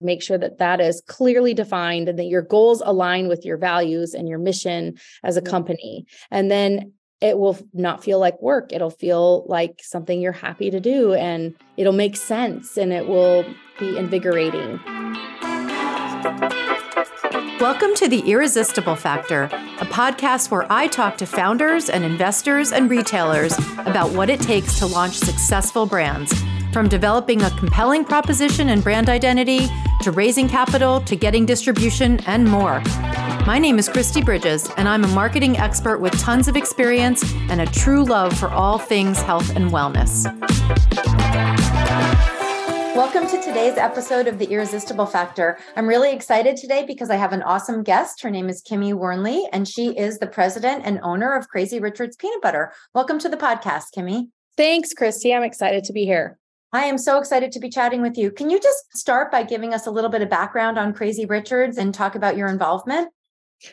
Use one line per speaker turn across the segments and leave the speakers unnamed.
make sure that that is clearly defined and that your goals align with your values and your mission as a company. And then it will not feel like work. It'll feel like something you're happy to do and it'll make sense and it will be invigorating.
Welcome to The Irresistible Factor, a podcast where I talk to founders and investors and retailers about what it takes to launch successful brands from developing a compelling proposition and brand identity, to raising capital, to getting distribution, and more. My name is Kristi Bridges, and I'm a marketing expert with tons of experience and a true love for all things health and wellness. Welcome to today's episode of The Irresistible Factor. I'm really excited today because I have an awesome guest. Her name is Kimmi Wernli, and she is the president and owner of Crazy Richard's Peanut Butter. Welcome to the podcast, Kimmi.
Thanks, Kristi. I'm excited to be here.
I am so excited to be chatting with you. Can you just start by giving us a little bit of background on Crazy Richards and talk about your involvement?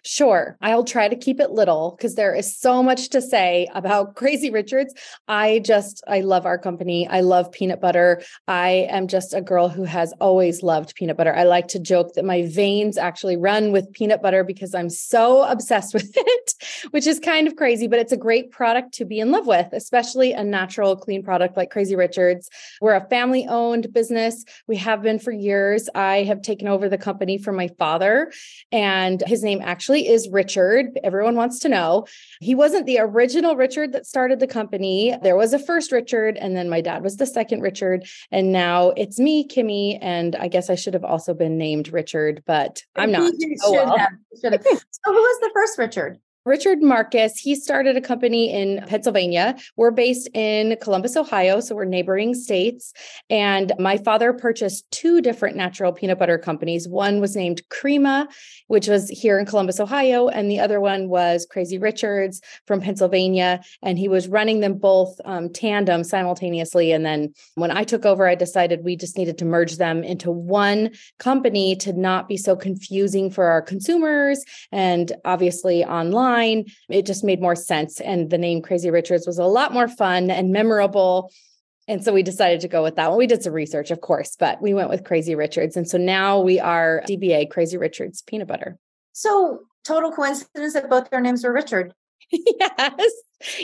Sure. I'll try to keep it little because there is so much to say about Crazy Richards. I just, I love our company. I love peanut butter. I am just a girl who has always loved peanut butter. I like to joke that my veins actually run with peanut butter because I'm so obsessed with it, which is kind of crazy, but it's a great product to be in love with, especially a natural, clean product like Crazy Richards. We're a family owned business. We have been for years. I have taken over the company from my father, and his name actually is Richard. Everyone wants to know. He wasn't the original Richard that started the company. There was a first Richard, and then my dad was the second Richard. And now it's me, Kimmi. And I guess I should have also been named Richard, but I'm not.
Oh, well. so who was the first Richard?
Richard Marcus, he started a company in Pennsylvania. We're based in Columbus, Ohio, so we're neighboring states. And my father purchased two different natural peanut butter companies. One was named Krema, which was here in Columbus, Ohio, and the other one was Crazy Richards from Pennsylvania. And he was running them both um, tandem simultaneously. And then when I took over, I decided we just needed to merge them into one company to not be so confusing for our consumers and obviously online online. It just made more sense. And the name Crazy Richards was a lot more fun and memorable. And so we decided to go with that one. We did some research, of course, but we went with Crazy Richards. And so now we are DBA Crazy Richards Peanut Butter.
So total coincidence that both their names were Richard.
yes.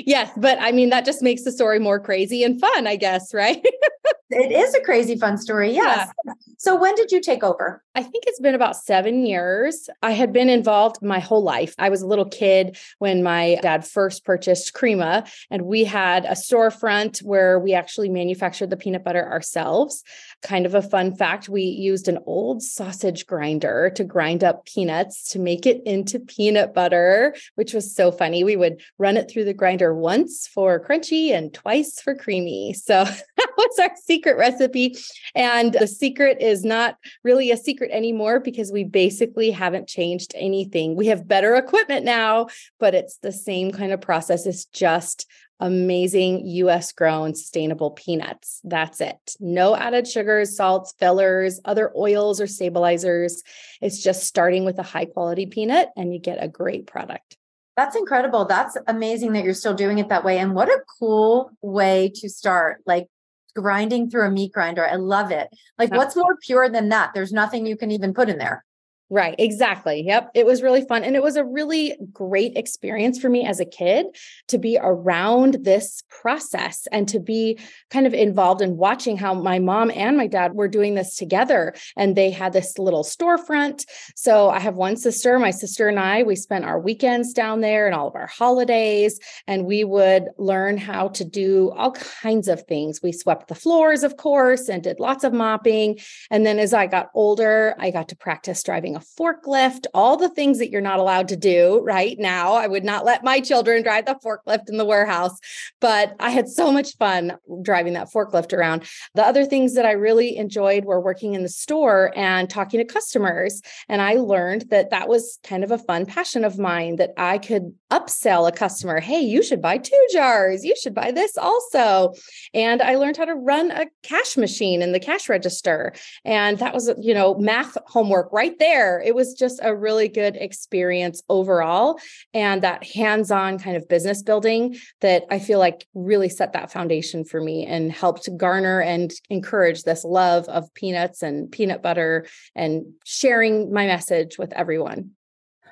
Yes. But I mean, that just makes the story more crazy and fun, I guess, right?
it is a crazy fun story. Yes. Yeah. So when did you take over?
I think it's been about seven years. I had been involved my whole life. I was a little kid when my dad first purchased Krema, and we had a storefront where we actually manufactured the peanut butter ourselves. Kind of a fun fact we used an old sausage grinder to grind up peanuts to make it into peanut butter, which was so funny. We would run it through the grinder once for crunchy and twice for creamy. So that was our secret recipe. And the secret is not really a secret anymore because we basically haven't changed anything. We have better equipment now, but it's the same kind of process. It's just amazing US grown sustainable peanuts. That's it. No added sugars, salts, fillers, other oils or stabilizers. It's just starting with a high quality peanut and you get a great product.
That's incredible. That's amazing that you're still doing it that way. And what a cool way to start. Like grinding through a meat grinder. I love it. Like, what's more pure than that? There's nothing you can even put in there.
Right, exactly. Yep. It was really fun. And it was a really great experience for me as a kid to be around this process and to be kind of involved in watching how my mom and my dad were doing this together. And they had this little storefront. So I have one sister, my sister and I, we spent our weekends down there and all of our holidays, and we would learn how to do all kinds of things. We swept the floors, of course, and did lots of mopping. And then as I got older, I got to practice driving a forklift, all the things that you're not allowed to do right now. I would not let my children drive the forklift in the warehouse, but I had so much fun driving that forklift around. The other things that I really enjoyed were working in the store and talking to customers. And I learned that that was kind of a fun passion of mine that I could upsell a customer. Hey, you should buy two jars. You should buy this also. And I learned how to run a cash machine in the cash register. And that was, you know, math homework right there there. It was just a really good experience overall. And that hands on kind of business building that I feel like really set that foundation for me and helped garner and encourage this love of peanuts and peanut butter and sharing my message with everyone.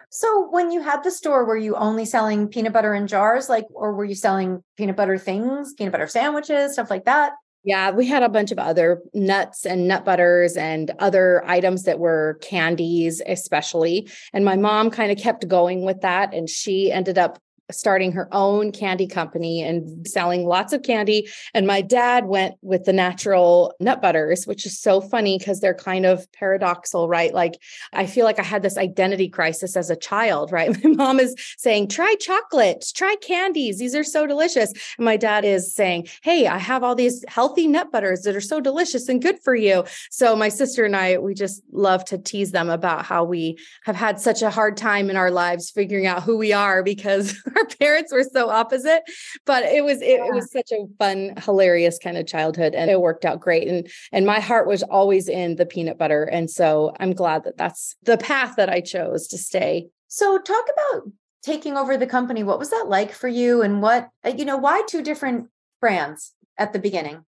So when you had the store, were you only selling peanut butter in jars, like, or were you selling peanut butter things, peanut butter sandwiches, stuff like that?
Yeah, we had a bunch of other nuts and nut butters and other items that were candies, especially. And my mom kind of kept going with that. And she ended up starting her own candy company and selling lots of candy. And my dad went with the natural nut butters, which is so funny because they're kind of paradoxal, right? Like I feel like I had this identity crisis as a child, right? My mom is saying, try chocolates, try candies. These are so delicious. And my dad is saying, hey, I have all these healthy nut butters that are so delicious and good for you. So my sister and I, we just love to tease them about how we have had such a hard time in our lives figuring out who we are because our parents were so opposite, but it was it, yeah. it was such a fun, hilarious kind of childhood, and it worked out great. And and my heart was always in the peanut butter, and so I'm glad that that's the path that I chose to stay.
So talk about taking over the company. What was that like for you, and what uh, you know? Why two different brands at the beginning?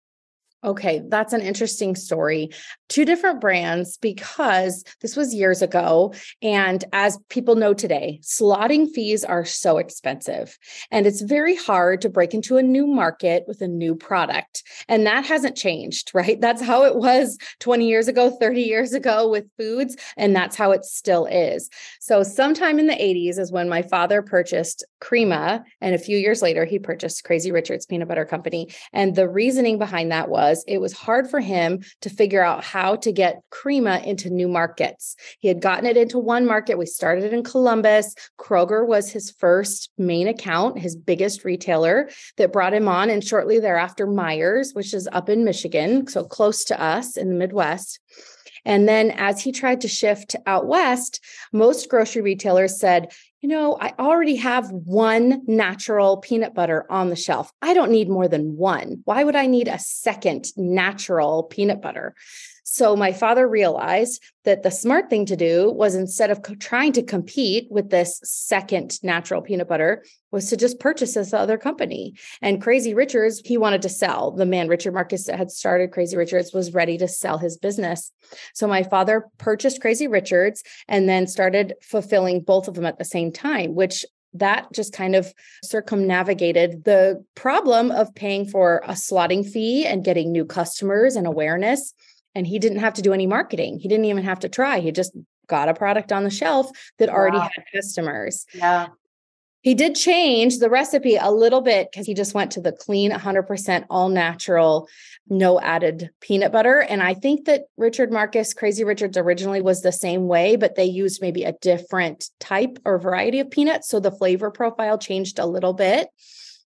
Okay, that's an interesting story. Two different brands because this was years ago. And as people know today, slotting fees are so expensive. And it's very hard to break into a new market with a new product. And that hasn't changed, right? That's how it was 20 years ago, 30 years ago with foods. And that's how it still is. So, sometime in the 80s is when my father purchased Krema. And a few years later, he purchased Crazy Richard's Peanut Butter Company. And the reasoning behind that was was it was hard for him to figure out how to get Krema into new markets. He had gotten it into one market. We started in Columbus. Kroger was his first main account, his biggest retailer that brought him on. And shortly thereafter, Meijer, which is up in Michigan, so close to us in the Midwest. And then as he tried to shift out west, most grocery retailers said, you know, I already have one natural peanut butter on the shelf. I don't need more than one. Why would I need a second natural peanut butter? So my father realized that the smart thing to do was instead of co- trying to compete with this second natural peanut butter was to just purchase this other company. And Crazy Richards, he wanted to sell. The man Richard Marcus that had started Crazy Richards was ready to sell his business. So my father purchased Crazy Richards and then started fulfilling both of them at the same time, which that just kind of circumnavigated the problem of paying for a slotting fee and getting new customers and awareness and he didn't have to do any marketing. He didn't even have to try. He just got a product on the shelf that wow. already had customers.
Yeah.
He did change the recipe a little bit because he just went to the clean 100% all natural, no added peanut butter. And I think that Richard Marcus, Crazy Richards originally was the same way, but they used maybe a different type or variety of peanuts. So the flavor profile changed a little bit.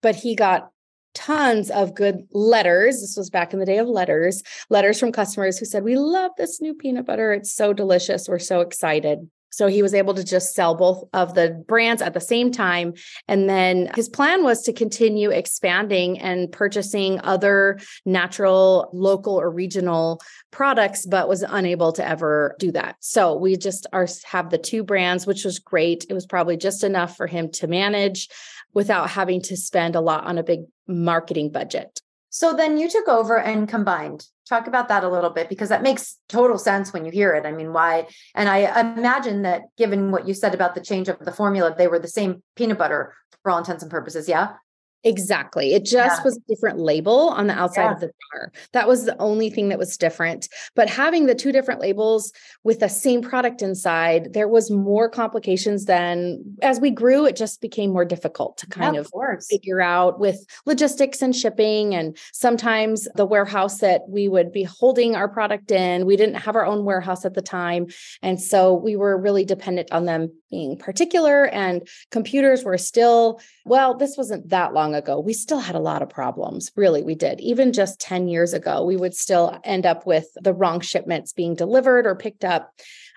But he got tons of good letters. This was back in the day of letters, letters from customers who said, We love this new peanut butter. It's so delicious. We're so excited. So he was able to just sell both of the brands at the same time. And then his plan was to continue expanding and purchasing other natural, local, or regional products, but was unable to ever do that. So we just are have the two brands, which was great. It was probably just enough for him to manage without having to spend a lot on a big marketing budget.
So then you took over and combined. Talk about that a little bit because that makes total sense when you hear it. I mean, why? And I imagine that given what you said about the change of the formula, they were the same peanut butter for all intents and purposes. Yeah.
Exactly. It just yeah. was a different label on the outside yeah. of the jar. That was the only thing that was different. But having the two different labels with the same product inside, there was more complications than as we grew, it just became more difficult to kind yeah, of, of figure out with logistics and shipping. And sometimes the warehouse that we would be holding our product in, we didn't have our own warehouse at the time. And so we were really dependent on them being particular and computers were still, well, this wasn't that long ago. We still had a lot of problems. Really, we did. Even just 10 years ago, we would still end up with the wrong shipments being delivered or picked up.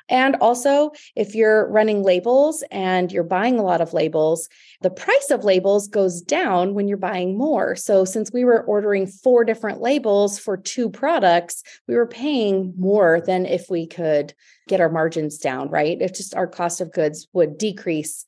And also, if you're running labels and you're buying a lot of labels, the price of labels goes down when you're buying more. So, since we were ordering four different labels for two products, we were paying more than if we could get our margins down, right? It's just our cost of goods would decrease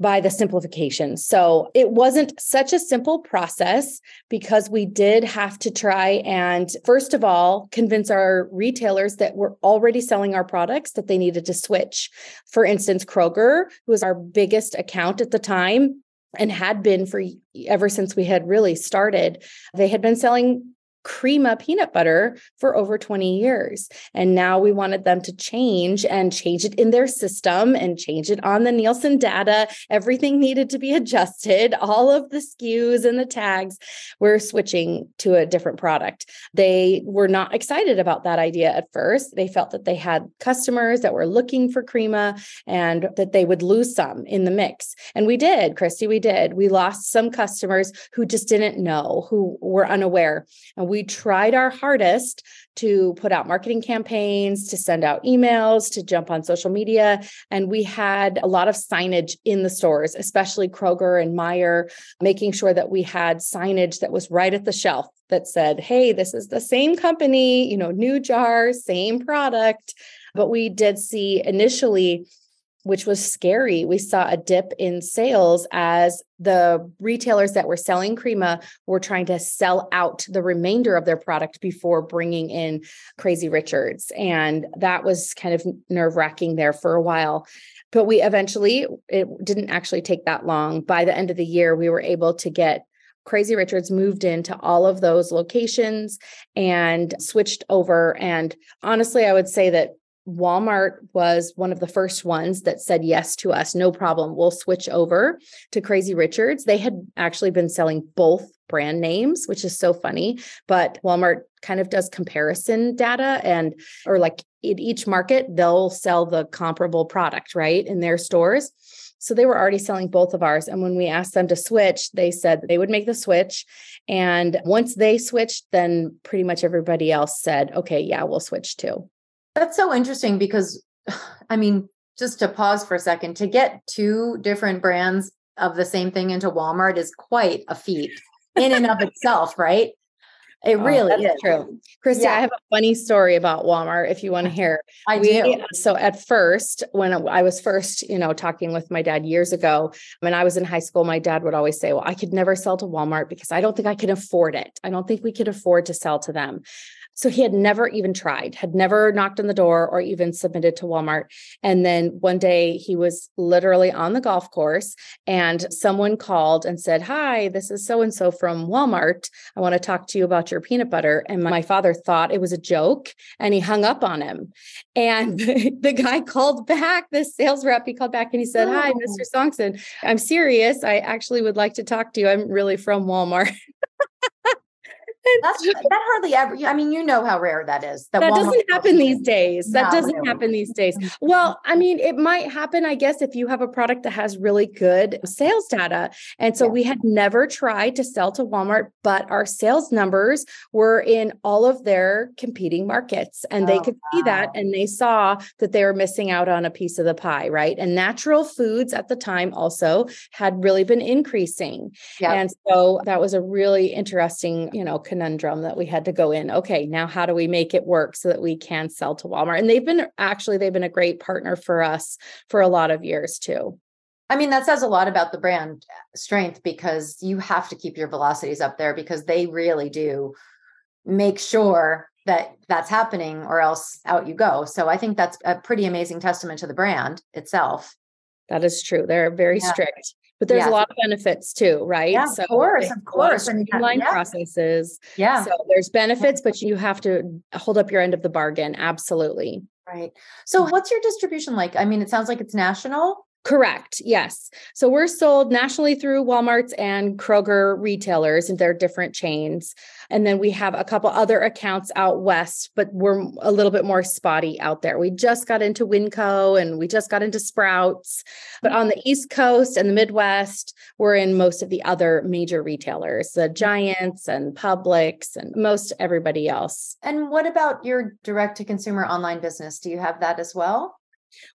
by the simplification. So it wasn't such a simple process because we did have to try and, first of all, convince our retailers that were already selling our products that they needed to switch. For instance, Kroger, who was our biggest account at the time, and had been for ever since we had really started, they had been selling Krema peanut butter for over 20 years. And now we wanted them to change and change it in their system and change it on the Nielsen data. Everything needed to be adjusted. All of the SKUs and the tags We're switching to a different product. They were not excited about that idea at first. They felt that they had customers that were looking for Krema and that they would lose some in the mix. And we did, Kristi, we did. We lost some customers who just didn't know, who were unaware. And we tried our hardest to put out marketing campaigns, to send out emails, to jump on social media. And we had a lot of signage in the stores, especially Kroger and Meijer, making sure that we had signage that was right at the shelf that said, hey, this is the same company, you know, new jar, same product. But we did see initially which was scary. We saw a dip in sales as the retailers that were selling Krema were trying to sell out the remainder of their product before bringing in Crazy Richards. And that was kind of nerve wracking there for a while. But we eventually, it didn't actually take that long. By the end of the year, we were able to get Crazy Richards moved into all of those locations and switched over. And honestly, I would say that Walmart was one of the first ones that said yes to us. No problem. We'll switch over to Crazy Richards. They had actually been selling both brand names, which is so funny. But Walmart kind of does comparison data and, or like in each market, they'll sell the comparable product, right, in their stores. So they were already selling both of ours. And when we asked them to switch, they said they would make the switch. And once they switched, then pretty much everybody else said, okay, yeah, we'll switch too.
That's so interesting because, I mean, just to pause for a second, to get two different brands of the same thing into Walmart is quite a feat in and of itself, right? It oh, really is
true. Kristi, yeah. I have a funny story about Walmart if you want to hear.
I we, do.
So at first, when I was first, you know, talking with my dad years ago, when I was in high school, my dad would always say, Well, I could never sell to Walmart because I don't think I can afford it. I don't think we could afford to sell to them. So he had never even tried, had never knocked on the door or even submitted to Walmart. And then one day he was literally on the golf course and someone called and said, Hi, this is so and so from Walmart. I want to talk to you about your peanut butter. And my father thought it was a joke and he hung up on him. And the guy called back, the sales rep, he called back and he said, Hi, oh. Mr. Songson, I'm serious. I actually would like to talk to you. I'm really from Walmart.
That's, that hardly ever. I mean, you know how rare that is.
That, that doesn't happen these days. That doesn't really. happen these days. Well, I mean, it might happen, I guess, if you have a product that has really good sales data. And so yeah. we had never tried to sell to Walmart, but our sales numbers were in all of their competing markets, and they oh, could wow. see that, and they saw that they were missing out on a piece of the pie, right? And natural foods at the time also had really been increasing, yeah. and so that was a really interesting, you know conundrum that we had to go in. Okay, now how do we make it work so that we can sell to Walmart? And they've been actually they've been a great partner for us for a lot of years too.
I mean, that says a lot about the brand uh, strength because you have to keep your velocities up there because they really do make sure that that's happening or else out you go. So I think that's a pretty amazing testament to the brand itself.
That is true. They're very yeah. strict but there's a lot of benefits too, right?
Yeah, so of course, of course.
Streamline yeah. processes.
Yeah.
So there's benefits, but you have to hold up your end of the bargain. Absolutely.
Right. So what's your distribution like? I mean, it sounds like it's national.
Correct. Yes. So we're sold nationally through Walmart's and Kroger retailers and their different chains. And then we have a couple other accounts out west, but we're a little bit more spotty out there. We just got into Winco and we just got into Sprouts. But on the mm-hmm. East Coast and the Midwest, we're in most of the other major retailers, the mm-hmm. Giants and Publix and most everybody else.
And what about your direct to consumer online business? Do you have that as well?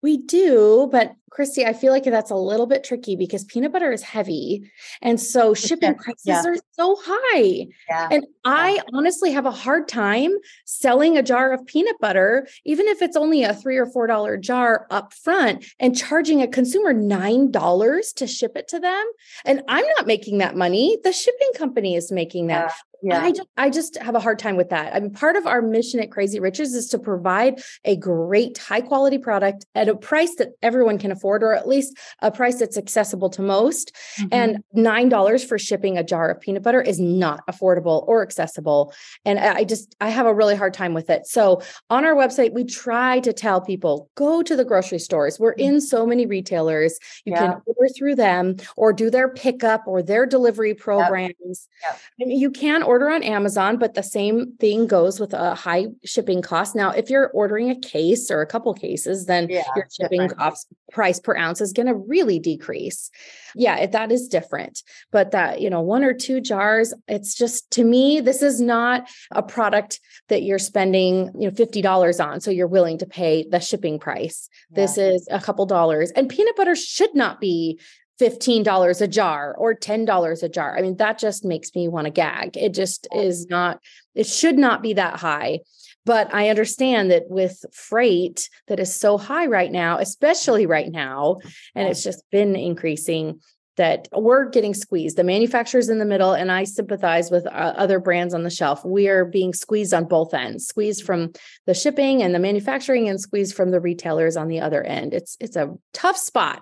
We do, but Kristi, I feel like that's a little bit tricky because peanut butter is heavy. And so shipping prices yeah. are so high. Yeah. And I yeah. honestly have a hard time selling a jar of peanut butter, even if it's only a three or four dollar jar up front, and charging a consumer nine dollars to ship it to them. And I'm not making that money. The shipping company is making that yeah. I just, I just have a hard time with that. I mean, part of our mission at Crazy Richards is to provide a great, high quality product at a price that everyone can afford, or at least a price that's accessible to most. Mm-hmm. And $9 for shipping a jar of peanut butter is not affordable or accessible. And I just, I have a really hard time with it. So on our website, we try to tell people go to the grocery stores. We're mm-hmm. in so many retailers. You yeah. can order through them or do their pickup or their delivery programs. Yep. Yep. I mean, you can order on Amazon, but the same thing goes with a high shipping cost. Now, if you're ordering a case or a couple cases, then yeah, your shipping cost price per ounce is going to really decrease. Yeah, it, that is different. But that, you know, one or two jars, it's just to me, this is not a product that you're spending, you know, $50 on. So you're willing to pay the shipping price. Yeah. This is a couple dollars. And peanut butter should not be $15 a jar or $10 a jar. I mean, that just makes me want to gag. It just is not, it should not be that high. But I understand that with freight that is so high right now, especially right now, and it's just been increasing, that we're getting squeezed. The manufacturers in the middle, and I sympathize with uh, other brands on the shelf. We are being squeezed on both ends, squeezed from the shipping and the manufacturing, and squeezed from the retailers on the other end. It's it's a tough spot.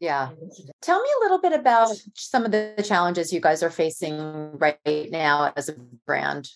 Yeah. Tell me a little bit about some of the challenges you guys are facing right now as a brand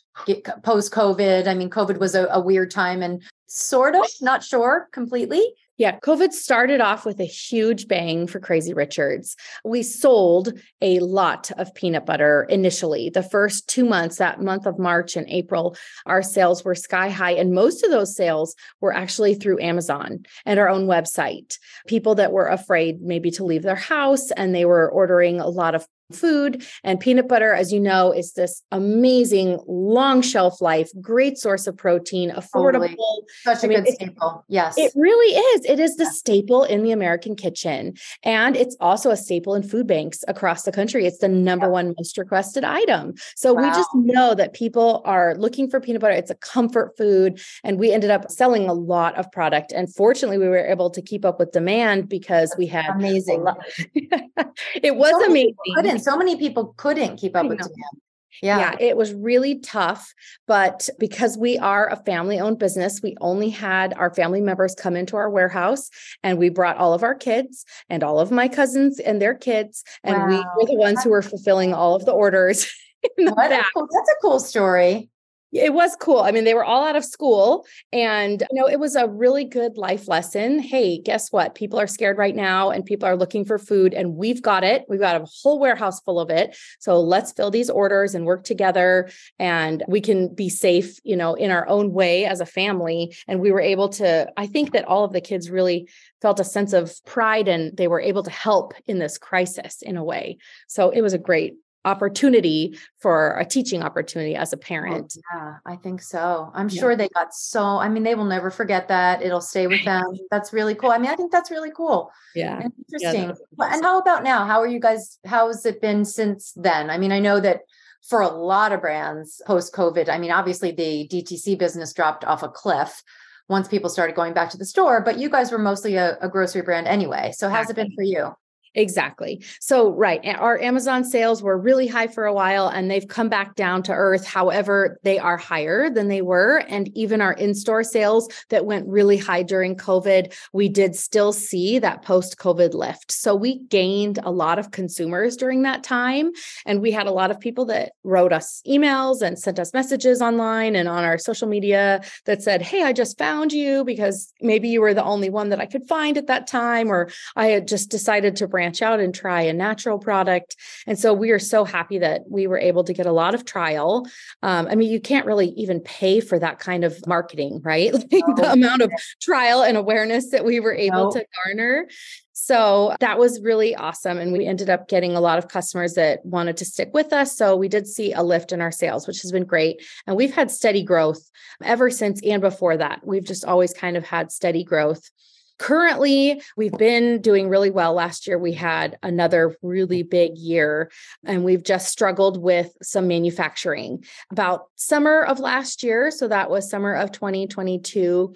post COVID. I mean, COVID was a, a weird time and sort of not sure completely
yeah, COVID started off with a huge bang for Crazy Richards. We sold a lot of peanut butter initially. The first two months, that month of March and April, our sales were sky high. And most of those sales were actually through Amazon and our own website. People that were afraid maybe to leave their house and they were ordering a lot of food. And peanut butter, as you know, is this amazing long shelf life, great source of protein, affordable. Totally.
Such a I mean, good staple. Yes.
It really is. It is the staple in the American kitchen. And it's also a staple in food banks across the country. It's the number yeah. one most requested item. So wow. we just know that people are looking for peanut butter. It's a comfort food. And we ended up selling a lot of product. And fortunately, we were able to keep up with demand because we had
amazing.
it was so amazing
so many people couldn't keep up with demand.
Yeah. yeah, it was really tough. But because we are a family owned business, we only had our family members come into our warehouse and we brought all of our kids and all of my cousins and their kids. And wow. we were the ones who were fulfilling all of the orders.
The cool, that's a cool story
it was cool. I mean, they were all out of school and you know, it was a really good life lesson. Hey, guess what? People are scared right now and people are looking for food and we've got it. We've got a whole warehouse full of it. So let's fill these orders and work together and we can be safe, you know, in our own way as a family and we were able to I think that all of the kids really felt a sense of pride and they were able to help in this crisis in a way. So it was a great opportunity for a teaching opportunity as a oh, parent.
Oh, yeah, I think so. I'm yeah. sure they got so, I mean, they will never forget that. It'll stay with them. That's really cool. I mean, I think that's really cool.
Yeah.
And interesting. Yeah, and how about now? How are you guys, how has it been since then? I mean, I know that for a lot of brands post COVID, I mean, obviously the DTC business dropped off a cliff once people started going back to the store, but you guys were mostly a, a grocery brand anyway. So how's it been for you?
Exactly. So, right. Our Amazon sales were really high for a while and they've come back down to earth. However, they are higher than they were. And even our in store sales that went really high during COVID, we did still see that post COVID lift. So, we gained a lot of consumers during that time. And we had a lot of people that wrote us emails and sent us messages online and on our social media that said, Hey, I just found you because maybe you were the only one that I could find at that time, or I had just decided to brand branch out and try a natural product. And so we are so happy that we were able to get a lot of trial. Um, I mean, you can't really even pay for that kind of marketing, right? Like no. the amount of trial and awareness that we were able no. to garner. So that was really awesome. And we ended up getting a lot of customers that wanted to stick with us. So we did see a lift in our sales, which has been great. And we've had steady growth ever since and before that. We've just always kind of had steady growth. Currently, we've been doing really well. Last year, we had another really big year, and we've just struggled with some manufacturing. About summer of last year, so that was summer of 2022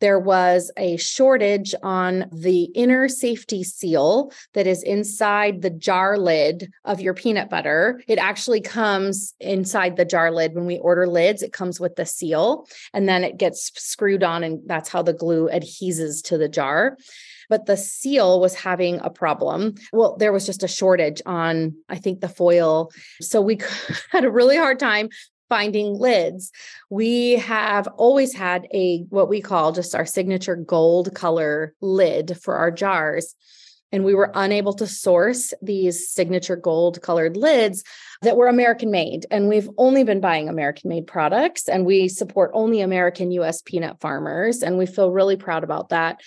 there was a shortage on the inner safety seal that is inside the jar lid of your peanut butter. It actually comes inside the jar lid. When we order lids, it comes with the seal and then it gets screwed on, and that's how the glue adheses to the jar but the seal was having a problem. Well, there was just a shortage on, I think, the foil. So we had a really hard time finding lids, we have always had a what we call just our signature gold color lid for our jars. And we were unable to source these signature gold colored lids that were American made. And we've only been buying American made products and we support only American US peanut farmers. And we feel really proud about that.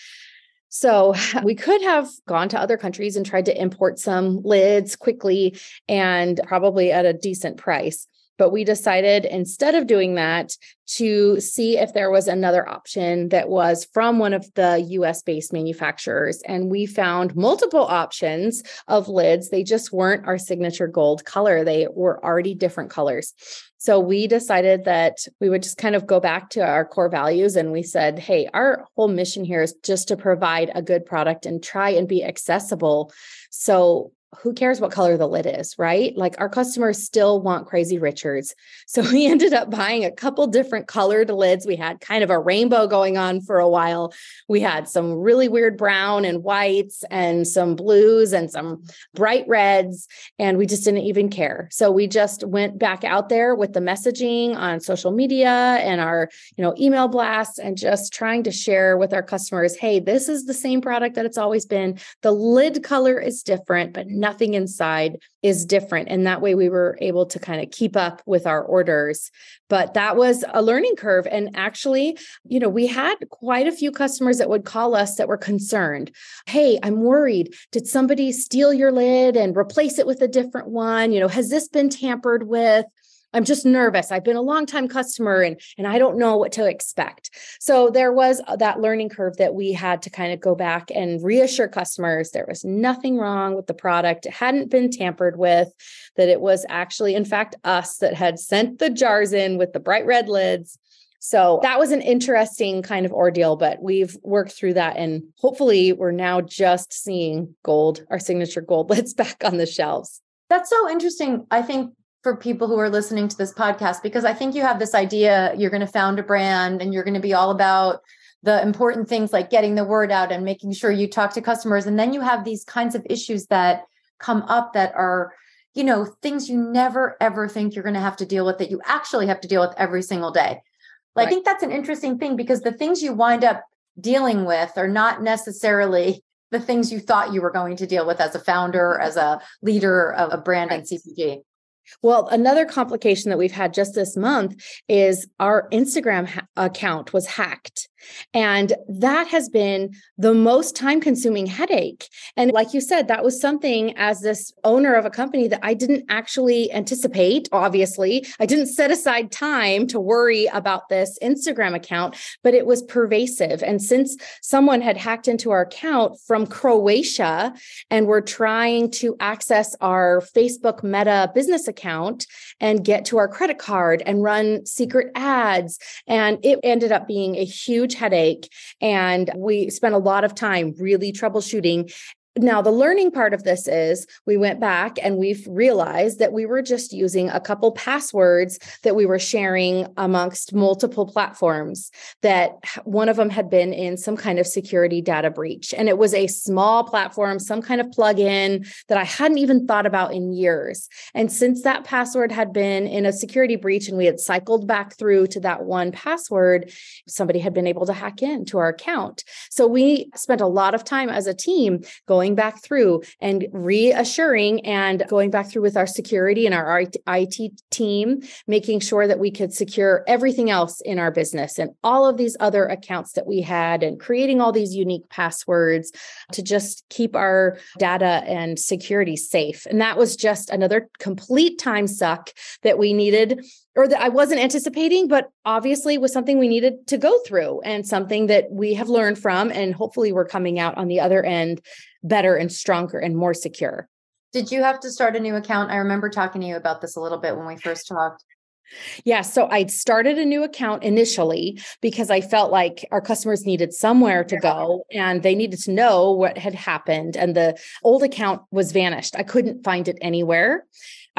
So we could have gone to other countries and tried to import some lids quickly and probably at a decent price. But we decided instead of doing that to see if there was another option that was from one of the US based manufacturers. And we found multiple options of lids. They just weren't our signature gold color, they were already different colors. So we decided that we would just kind of go back to our core values and we said, hey, our whole mission here is just to provide a good product and try and be accessible. So who cares what color the lid is, right? Like our customers still want crazy Richards. So we ended up buying a couple different colored lids. We had kind of a rainbow going on for a while. We had some really weird brown and whites and some blues and some bright reds and we just didn't even care. So we just went back out there with the messaging on social media and our, you know, email blasts and just trying to share with our customers, "Hey, this is the same product that it's always been. The lid color is different, but nothing inside is different. And that way we were able to kind of keep up with our orders. But that was a learning curve. And actually, you know, we had quite a few customers that would call us that were concerned. Hey, I'm worried. Did somebody steal your lid and replace it with a different one? You know, has this been tampered with? I'm just nervous. I've been a long time customer and and I don't know what to expect. So there was uh, that learning curve that we had to kind of go back and reassure customers there was nothing wrong with the product. It hadn't been tampered with, that it was actually in fact us that had sent the jars in with the bright red lids. So that was an interesting kind of ordeal, but we've worked through that and hopefully we're now just seeing gold, our signature gold lids back on the shelves.
That's so interesting. I think for people who are listening to this podcast because I think you have this idea you're going to found a brand and you're going to be all about the important things like getting the word out and making sure you talk to customers and then you have these kinds of issues that come up that are you know things you never ever think you're going to have to deal with that you actually have to deal with every single day. Right. I think that's an interesting thing because the things you wind up dealing with are not necessarily the things you thought you were going to deal with as a founder, as a leader of a brand right. and CPG.
Well, another complication that we've had just this month is our Instagram ha- account was hacked. And that has been the most time consuming headache. And like you said, that was something as this owner of a company that I didn't actually anticipate. Obviously, I didn't set aside time to worry about this Instagram account, but it was pervasive. And since someone had hacked into our account from Croatia and were trying to access our Facebook Meta business account and get to our credit card and run secret ads, and it ended up being a huge huge headache. And we spent a lot of time really troubleshooting now, the learning part of this is we went back and we've realized that we were just using a couple passwords that we were sharing amongst multiple platforms, that one of them had been in some kind of security data breach. And it was a small platform, some kind of plugin that I hadn't even thought about in years. And since that password had been in a security breach and we had cycled back through to that one password, somebody had been able to hack into our account. So we spent a lot of time as a team going going back through and reassuring and going back through with our security and our IT team, making sure that we could secure everything else in our business and all of these other accounts that we had and creating all these unique passwords to just keep our data and security safe. And that was just another complete time suck that we needed or that I wasn't anticipating, but obviously was something we needed to go through and something that we have learned from. And hopefully we're coming out on the other end better and stronger and more secure.
Did you have to start a new account? I remember talking to you about this a little bit when we first talked.
Yeah. So I'd started a new account initially because I felt like our customers needed somewhere to go and they needed to know what had happened. And the old account was vanished. I couldn't find it anywhere.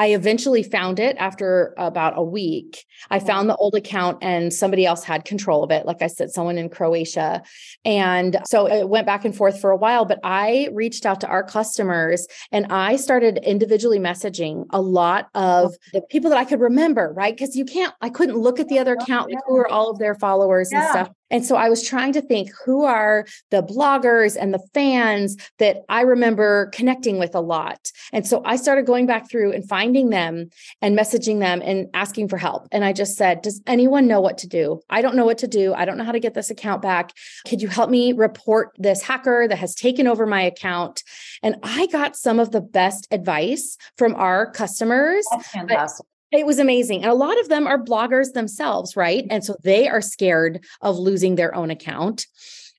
I eventually found it after about a week. I found the old account and somebody else had control of it. Like I said, someone in Croatia. And so it went back and forth for a while, but I reached out to our customers and I started individually messaging a lot of oh. the people that I could remember, right? Because you can't, I couldn't look at the other oh, account, like who are all of their followers and stuff. And so I was trying to think who are the bloggers and the fans that I remember connecting with a lot. And so I started going back through and finding them and messaging them and asking for help. And I just said, Does anyone know what to do? I don't know what to do. I don't know how to get this account back. Could you help me report this hacker that has taken over my account? And I got some of the best advice from our customers.
That's fantastic.
It was amazing. And a lot of them are bloggers themselves, right? And so they are scared of losing their own account.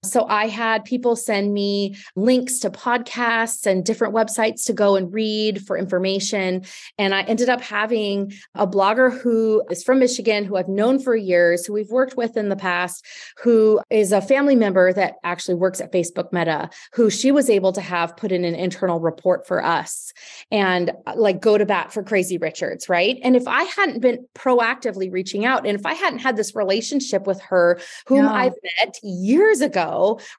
So I had people send me links to podcasts and different websites to go and read for information. And I ended up having a blogger who is from Michigan, who I've known for years, who we've worked with in the past, who is a family member that actually works at Facebook Meta, who she was able to have put in an internal report for us and uh, like go to bat for Crazy Richards, right? And if I hadn't been proactively reaching out and if I hadn't had this relationship with her, whom yeah. I've met years ago,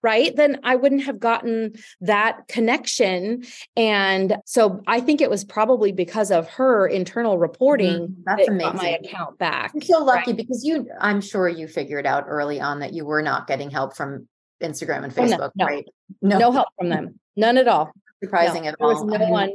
right, then I wouldn't have gotten that connection. And so I think it was probably because of her internal reporting mm,
that's that
amazing. my account back.
I'm so lucky right? because you, I'm sure you figured out early on that you were not getting help from Instagram and Facebook,
oh, no,
right?
No. no help from them. None at all.
Surprising
no,
at all.
There was no one.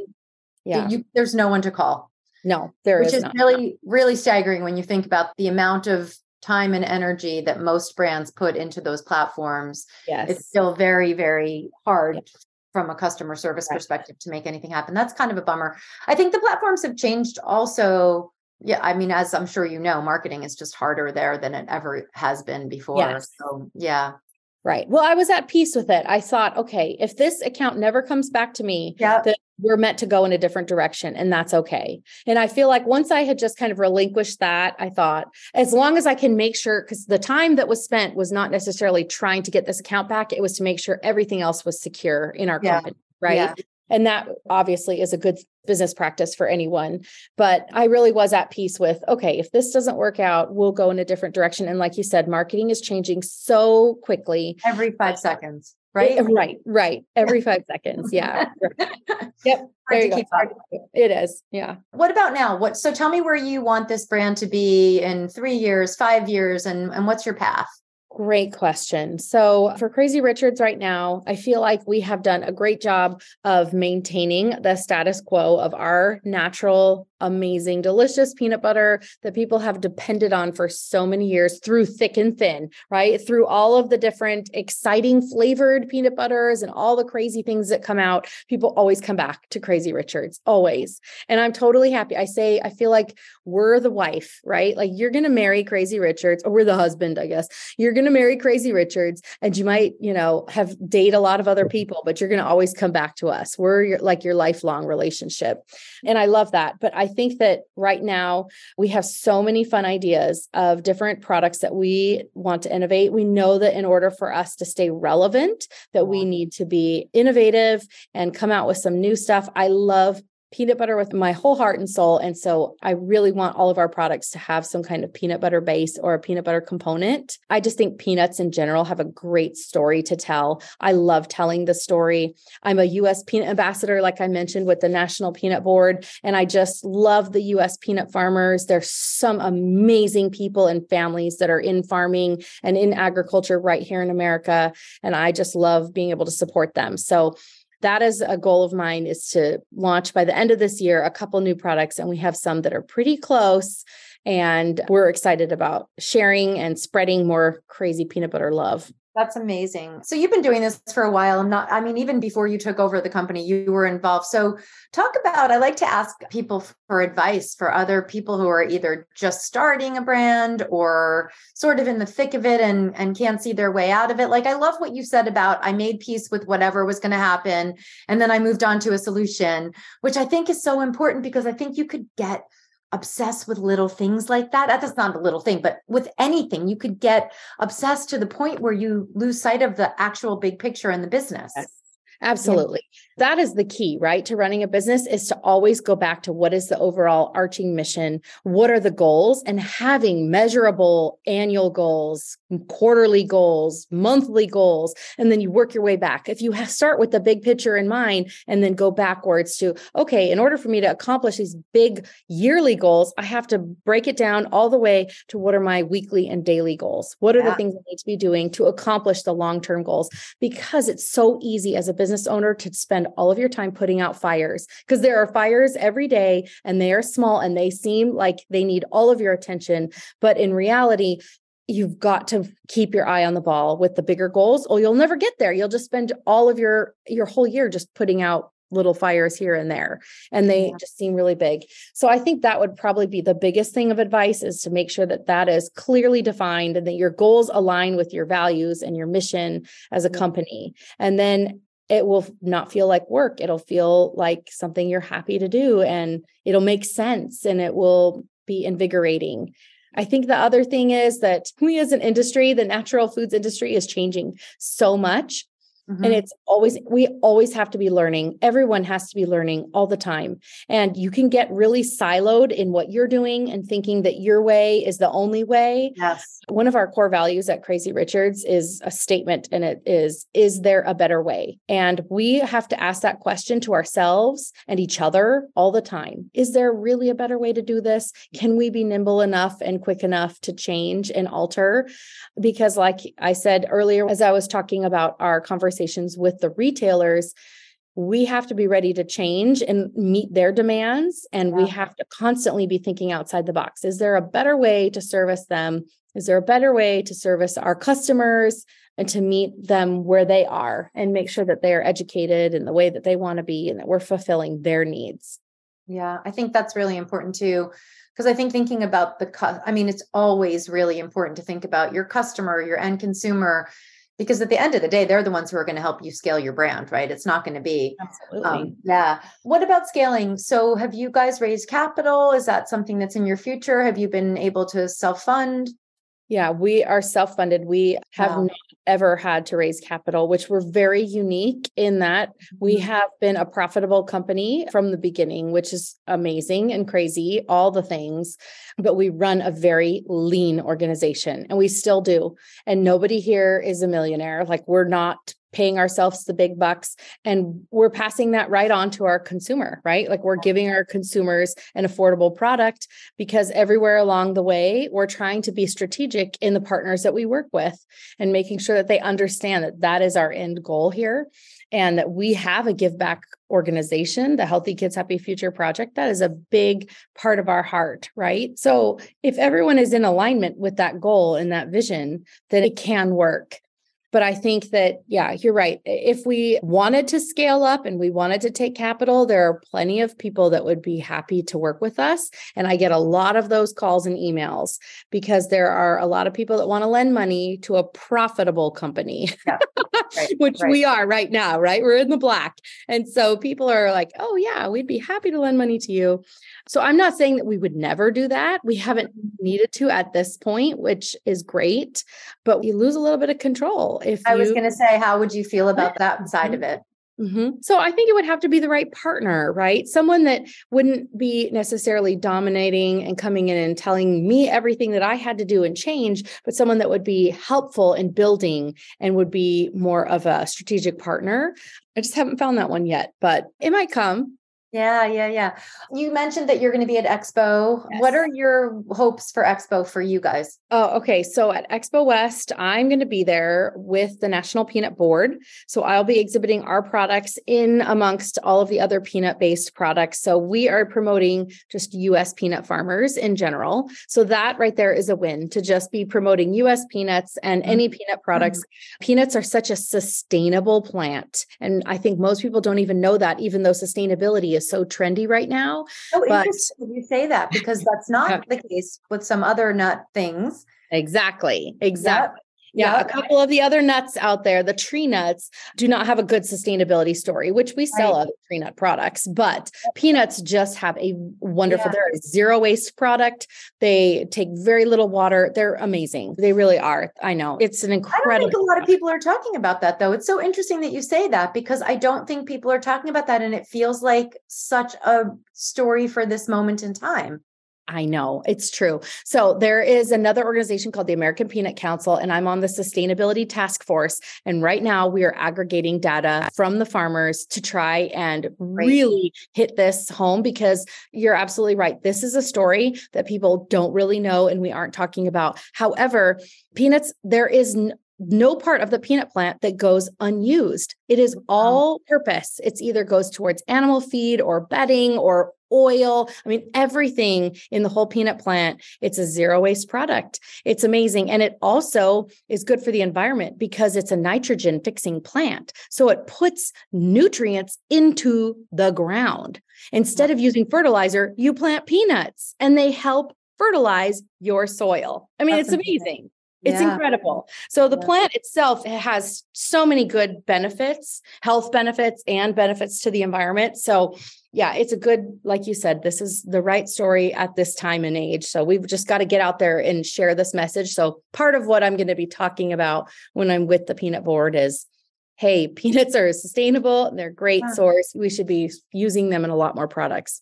Yeah.
You, there's no one to call.
No, there
which
is,
is really, really staggering when you think about the amount of time and energy that most brands put into those platforms
yes.
it's still very very hard yes. from a customer service right. perspective to make anything happen that's kind of a bummer i think the platforms have changed also yeah i mean as i'm sure you know marketing is just harder there than it ever has been before yes. so yeah
Right. Well, I was at peace with it. I thought, okay, if this account never comes back to me,
yeah.
then we're meant to go in a different direction and that's okay. And I feel like once I had just kind of relinquished that, I thought as long as I can make sure cuz the time that was spent was not necessarily trying to get this account back, it was to make sure everything else was secure in our yeah. company, right? Yeah. And that obviously is a good business practice for anyone. But I really was at peace with okay, if this doesn't work out, we'll go in a different direction. And like you said, marketing is changing so quickly
every five uh, seconds right?
Right, right. Every five seconds. Yeah. yep. There you go. It is. Yeah.
What about now? What so tell me where you want this brand to be in three years, five years, and, and what's your path?
Great question. So, for Crazy Richards right now, I feel like we have done a great job of maintaining the status quo of our natural, amazing, delicious peanut butter that people have depended on for so many years through thick and thin, right? Through all of the different exciting flavored peanut butters and all the crazy things that come out. People always come back to Crazy Richards, always. And I'm totally happy. I say, I feel like we're the wife, right? Like you're going to marry Crazy Richards, or we're the husband, I guess. You're going to marry Crazy Richards and you might, you know, have date a lot of other mm-hmm. people, but you're going to always come back to us. We're your, like your lifelong relationship. And I love that. But I think that right now we have so many fun ideas of different products that we want to innovate. We know that in order for us to stay relevant, that we mm-hmm. need to be innovative and come out with some new stuff. I love peanut butter with my whole heart and soul. And so I really want all of our products to have some kind of peanut butter base or a peanut butter component. I just think peanuts in general have a great story to tell. I love telling the story. I'm a US peanut ambassador, like I mentioned, with the National Peanut Board. And I just love the US peanut farmers. There's some amazing people and families that are in farming and in agriculture right here in America. And I just love being able to support them. So that is a goal of mine is to launch by the end of this year a couple new products and we have some that are pretty close and we're excited about sharing and spreading more crazy peanut butter love
That's amazing. So you've been doing this for a while. I'm not, I mean, even before you took over the company, you were involved. So talk about, I like to ask people for advice for other people who are either just starting a brand or sort of in the thick of it and, and can't see their way out of it. Like I love what you said about I made peace with whatever was going to happen. And then I moved on to a solution, which I think is so important because I think you could get obsessed with little things like that. That's not a little thing, but with anything, you could get obsessed to the point where you lose sight of the actual big picture in the business.
Yes. Absolutely. Yeah. That is the key, right? To running a business is to always go back to what is the overall arching mission? What are the goals? And having measurable annual goals, quarterly goals, monthly goals, and then you work your way back. If you start with the big picture in mind and then go backwards to, okay, in order for me to accomplish these big yearly goals, I have to break it down all the way to what are my weekly and daily goals? What are yeah. the things I need to be doing to accomplish the long term goals? Because it's so easy as a business business owner to spend all of your time putting out fires because there are fires every day and they are small and they seem like they need all of your attention. But in reality, you've got to keep your eye on the ball with the bigger goals or you'll never get there you'll just spend all of your your whole year just putting out little fires here and there and they yeah. just seem really big so i think that would probably be the biggest thing of advice is to make sure that that is clearly defined and that your goals align with your values and your mission as a company and then it will not feel like work. It'll feel like something you're happy to do and it'll make sense and it will be invigorating. I think the other thing is that we as an industry, the natural foods industry is changing so much. Mm-hmm. And it's always, we always have to be learning. Everyone has to be learning all the time. And you can get really siloed in what you're doing and thinking that your way is the only way.
Yes.
One of our core values at Crazy Richards is a statement, and it is, is there a better way? And we have to ask that question to ourselves and each other all the time. Is there really a better way to do this? Can we be nimble enough and quick enough to change and alter? Because, like I said earlier, as I was talking about our conversation, conversations with the retailers we have to be ready to change and meet their demands and yeah. we have to constantly be thinking outside the box. Is there a better way to service them? Is there a better way to service our customers and to meet them where they are and make sure that they are educated in the way that they want to be and that we're fulfilling their needs?
Yeah i think that's really important too because i think thinking about the cu- i mean it's always really important to think about your customer your end consumer because at the end of the day they're the ones who are going to help you scale your brand right? It's not going to be
absolutely. um,
yeah. What about scaling? So have you guys raised capital? Is that something that's in your future? Have you been able to self fund
yeah, we are self funded. We have wow. not ever had to raise capital, which we're very unique in that we mm-hmm. have been a profitable company from the beginning, which is amazing and crazy, all the things. But we run a very lean organization and we still do. And nobody here is a millionaire. Like we're not paying ourselves the big bucks and we're passing that right on to our consumer right? Like we're giving our consumers an affordable product because everywhere along the way we're trying to be strategic in the partners that we work with and making sure that they understand that that is our end goal here and that we have a give back organization the healthy kids happy future project. That is a big part of our heart right? So if everyone is in alignment with that goal and that vision then it can work but I think that, yeah, you're right. If we wanted to scale up and we wanted to take capital, there are plenty of people that would be happy to work with us. And I get a lot of those calls and emails because there are a lot of people that want to lend money to a profitable company, yeah. right, which right. we are right now, right? We're in the black. And so people are like, oh, yeah, we'd be happy to lend money to you. So I'm not saying that we would never do that. We haven't needed to at this point, which is great, but we lose a little bit of control. If
I you, was going to say, how would you feel about that side of it?
Mm-hmm. So I think it would have to be the right partner, right? Someone that wouldn't be necessarily dominating and coming in and telling me everything that I had to do and change, but someone that would be helpful in building and would be more of a strategic partner. I just haven't found that one yet, but it might come.
Yeah, yeah, yeah. You mentioned that you're going to be at Expo.
Yes.
What are your hopes for Expo for you guys?
Oh, okay. So at Expo West, I'm going to be there with the National Peanut Board. So I'll be exhibiting our products in amongst all of the other peanut based products. So we are promoting just US peanut farmers in general. So that right there is a win to just be promoting US peanuts and mm-hmm. any peanut products. Mm-hmm. Peanuts are such a sustainable plant. And I think most people don't even know that, even though sustainability is so trendy right now.
Oh,
But-
interesting you say that because that's not the case with some other nut things.
Exactly. Exactly. Yeah,
Yep.
a couple of the other nuts out there, the tree nuts, do not have a good sustainability story, which we sell
Right.
other tree nut products. But peanuts just have a wonderful,
Yeah.
they're a zero waste product. They take very little water. They're amazing. They really are. I know it's an incredible.
I don't think a lot of people are talking about that though. It's so interesting that you say that because I don't think people are talking about that and it feels like such a story for this moment in time.
I know it's true. So there is another organization called the American Peanut Council, and I'm on the sustainability task force. And right now we are aggregating data from the farmers to try and really hit this home because you're absolutely right. This is a story that people don't really know and we aren't talking about. However, peanuts, there is n- no part of the peanut plant that goes unused. It is all purpose. It's either goes towards animal feed or bedding or oil. I mean, everything in the whole peanut plant, it's a zero waste product. It's amazing. And it also is good for the environment because it's a nitrogen fixing plant. So it puts nutrients into the ground. Instead of using fertilizer, you plant peanuts and they help fertilize your soil. I mean,
That's
it's
amazing.
amazing. It's
Yeah.
incredible. So the
Yeah.
plant itself has so many good benefits, health benefits and benefits to the environment. So yeah, it's a good like you said, this is the right story at this time and age. So we've just got to get out there and share this message. So part of what I'm going to be talking about when I'm with the peanut board is hey, peanuts are sustainable, and they're a great
Yeah.
source. We should be using them in a lot more products.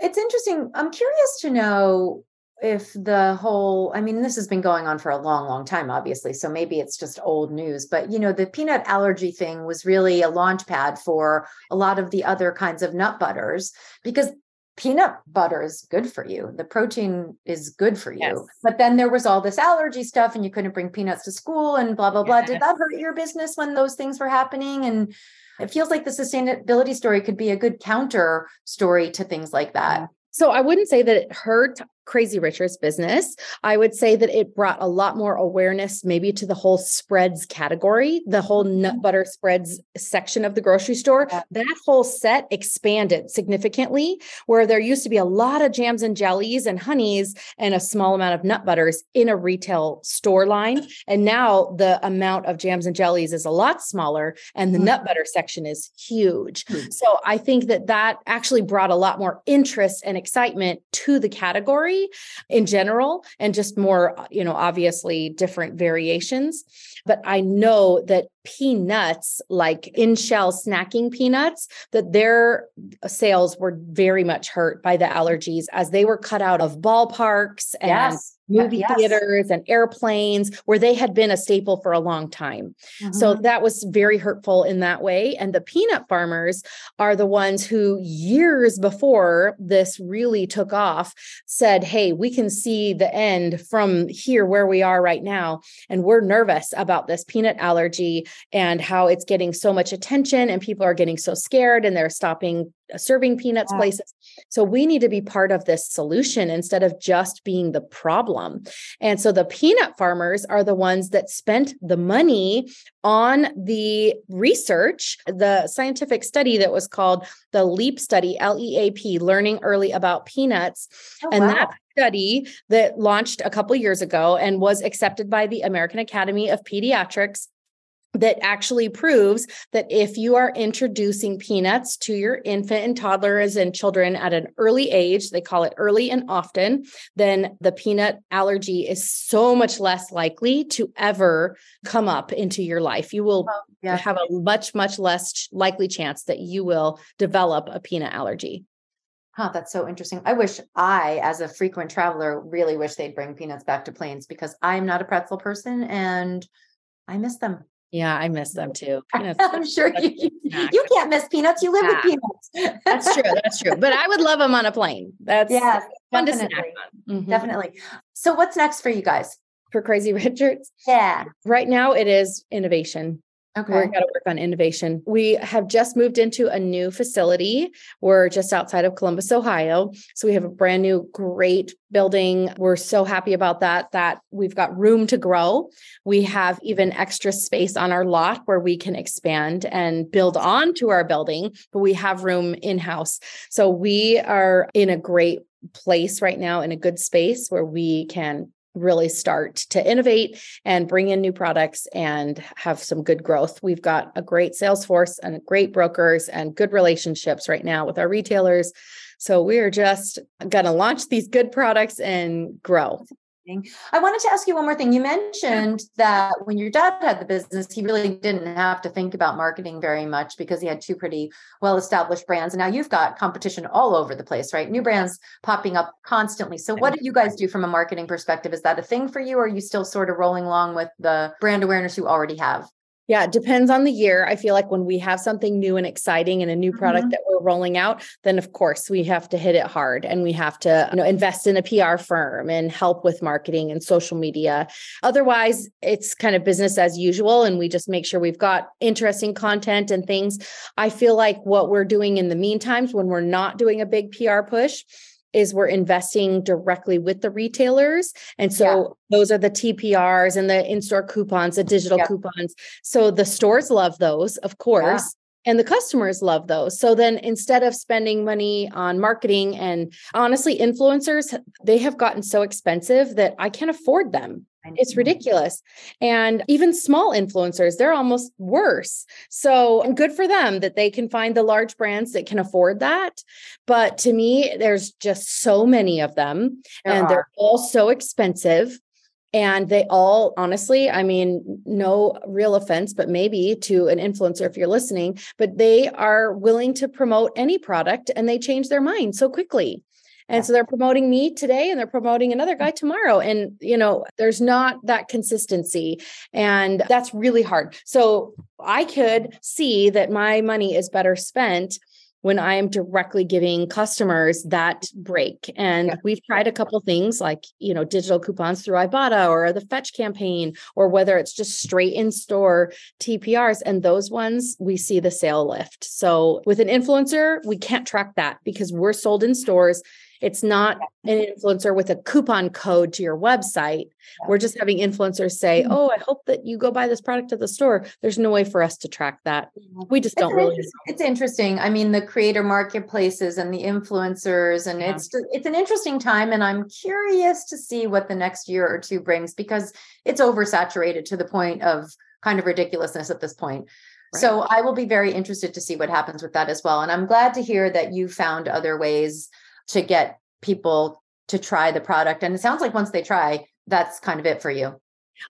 It's interesting. I'm curious to know if the whole, I mean, this has been going on for a long, long time, obviously. So maybe it's just old news, but you know, the peanut allergy thing was really a launch pad for a lot of the other kinds of nut butters because peanut butter is good for you. The protein is good for you.
Yes.
But then there was all this allergy stuff and you couldn't bring peanuts to school and blah, blah, blah. Did that hurt your business when those things were happening? And it feels like the sustainability story could be a good counter story to things like that.
So I wouldn't say that it hurt Crazy Richard's business. I would say that it brought a lot more awareness, maybe to the whole spreads category, the whole nut butter spreads section of the grocery store. That whole set expanded significantly, where there used to be a lot of jams and jellies and honeys and a small amount of nut butters in a retail store line. And now the amount of jams and jellies is a lot smaller, and the
Mhm.
nut butter section is huge.
Hmm.
So I think that that actually brought a lot more interest and excitement to the category in general and just more, uh, you know, obviously different variations. But I know that peanuts, like in shell snacking peanuts, that their sales were very much hurt by the allergies as they were cut out of ballparks and
Yes.
movie
Yes.
theaters and airplanes where they had been a staple for a long time. So
Mhm.
that was very hurtful in that way. And the peanut farmers are the ones who, years before this really took off, said, Hey, we can see the end from here where we are right now. And we're nervous about this peanut allergy and how it's getting so much attention and people are getting so scared and they're stopping uh, serving peanuts
Yeah.
places. So we need to be part of this solution instead of just being the problem. And so the peanut farmers are the ones that spent the money on the research, the scientific study that was called the LEAP study, L E A P, Learning Early About Peanuts.
Oh,
and
wow.
that study that launched a couple years ago and was accepted by the American Academy of Pediatrics that actually proves that if you are introducing peanuts to your infant and toddlers and children at an early age, they call it early and often, then the peanut allergy is so much less likely to ever come up into your life. You will
Oh, yeah.
have a much, much less likely chance that you will develop a peanut allergy.
Huh, that's so interesting. I wish I, as a frequent traveler, really wish they'd bring peanuts back to planes because I'm not a pretzel person and I miss them.
Yeah, I miss them too.
Peanuts. I'm sure you, you, can't miss peanuts. You live yeah. with
peanuts. that's true. That's true. But I would love them on a plane. That's
yeah, fun definitely. to snack on. Mm-hmm. Definitely. So what's next for you guys?
For Crazy Richards?
Yeah.
Right now it is innovation. Okay. We're got to work on innovation. We have just moved into a new facility. We're just outside of Columbus, Ohio. So we have a brand new, great building. We're so happy about that, that we've got room to grow. We have even extra space on our lot where we can expand and build on to our building, but we have room in house. So we are in a great place right now in a good space where we can really start to innovate and bring in new products and have some good growth. We've got a great sales force and great brokers and good relationships right now with our retailers. So we're just going to launch these good products and grow.
I wanted to ask you one more thing. You mentioned that when your dad had the business, he really didn't have to think about marketing very much because he had two pretty well established brands. And now you've got competition all over the place, right? New brands popping up constantly. So, what do you guys do from a marketing perspective? Is that a thing for you, or are you still sort of rolling along with the brand awareness you already have?
Yeah, it depends on the year. I feel like when we have something new and exciting and a new product mm-hmm. that we're rolling out, then of course we have to hit it hard and we have to, you know, invest in a PR firm and help with marketing and social media. Otherwise, it's kind of business as usual and we just make sure we've got interesting content and things. I feel like what we're doing in the meantime is when we're not doing a big PR push is we're investing directly with the retailers. And so yeah. those are the TPRs and the in-store coupons, the digital yep. coupons. So the stores love those, of course. Yeah. And the customers love those. So then instead of spending money on marketing and honestly, influencers, they have gotten so expensive that I can't afford them. It's ridiculous. And even small influencers, they're almost worse. So good for them that they can find the large brands that can afford that. But to me, there's just so many of them there and are. they're all so expensive. And they all, honestly, I mean, no real offense, but maybe to an influencer if you're listening, but they are willing to promote any product and they change their mind so quickly. And yeah. so they're promoting me today and they're promoting another guy tomorrow. And, you know, there's not that consistency. And that's really hard. So I could see that my money is better spent when I am directly giving customers that break. And yeah. we've tried a couple things like, you know, digital coupons through Ibotta or the Fetch campaign, or whether it's just straight in store TPRs. And those ones, we see the sale lift. So with an influencer, we can't track that because we're sold in stores it's not an influencer with a coupon code to your website. We're just having influencers say, mm-hmm. "Oh, I hope that you go buy this product at the store." There's no way for us to track that. We just don't really.
It's interesting. I mean, the creator marketplaces and the influencers, and yeah. it's it's an interesting time, and I'm curious to see what the next year or two brings because it's oversaturated to the point of kind of ridiculousness at this point. Right. So I will be very interested to see what happens with that as well. And I'm glad to hear that you found other ways to get people to try the product. And it sounds like once they try, that's kind of it for you.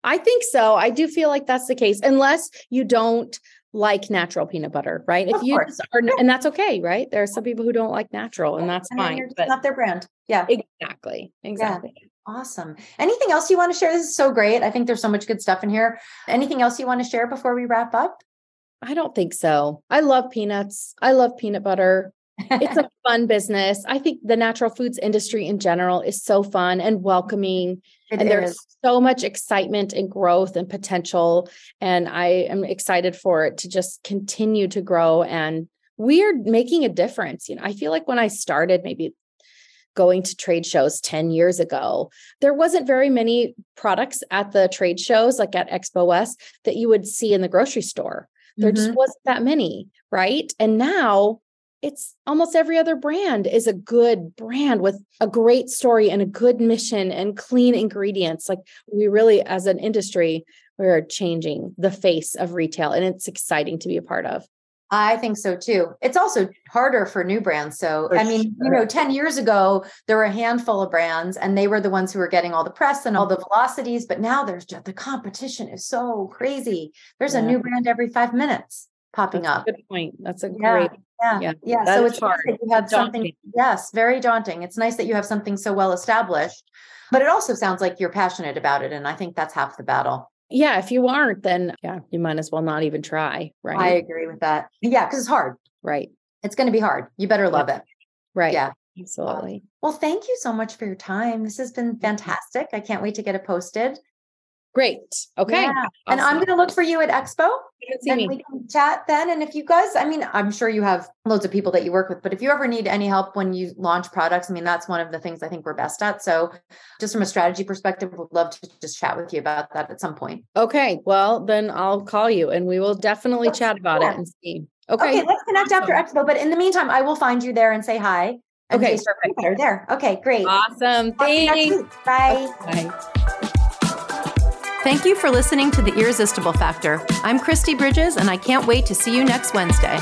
I think so. I do feel like that's the case, unless you don't like natural peanut butter, right? Of if you are, and that's okay, right? There are some people who don't like natural, and that's and fine.
But not their brand. Yeah,
exactly, exactly. Yeah.
Awesome. Anything else you want to share? This is so great. I think there's so much good stuff in here. Anything else you want to share before we wrap up?
I don't think so. I love peanuts. I love peanut butter it's a fun business. I think the natural foods industry in general is so fun and welcoming. It and is. there's so much excitement and growth and potential. And I am excited for it to just continue to grow. And we are making a difference. You know, I feel like when I started, maybe going to trade shows 10 years ago, there wasn't very many products at the trade shows, like at Expo West, that you would see in the grocery store. There mm-hmm. just wasn't that many, right? And now it's almost every other brand is a good brand with a great story and a good mission and clean ingredients. Like we really, as an industry, we're changing the face of retail and it's exciting to be a part of.
I think so too. It's also harder for new brands. So, for I mean, sure. you know, 10 years ago, there were a handful of brands and they were the ones who were getting all the press and all the velocities. But now there's just the competition is so crazy. There's yeah. a new brand every five minutes popping
That's
up.
good point. That's a yeah. great
yeah yeah, yeah. so it's hard nice you have something yes very daunting it's nice that you have something so well established but it also sounds like you're passionate about it and i think that's half the battle
yeah, if you aren't, then yeah, you might as well not even try. Right.
I agree with that. Yeah, because it's hard.
Right.
It's going to be hard. You better love it.
Right.
Yeah.
Absolutely.
Well, thank you so much for your time. This has been fantastic. I can't wait to get it posted.
Great. Okay.
Yeah. And I'm going to look for you at Expo. And
me.
we can chat then. And if you guys, I mean, I'm sure you have loads of people that you work with, but if you ever need any help when you launch products, I mean, that's one of the things I think we're best at. So, just from a strategy perspective, would love to just chat with you about that at some point.
Okay. Well, then I'll call you and we will definitely
Let's
chat about it and see.
Okay,
Okay.
let's connect after Expo. But in the meantime, I will find you there and say hi. and
Okay, perfect.
there. Okay, great.
Awesome.
Talk to you next
Thanks.
week. Bye.
Bye.
Thank you for listening to The Irresistible Factor. I'm Kristi Bridges, and I can't wait to see you next Wednesday.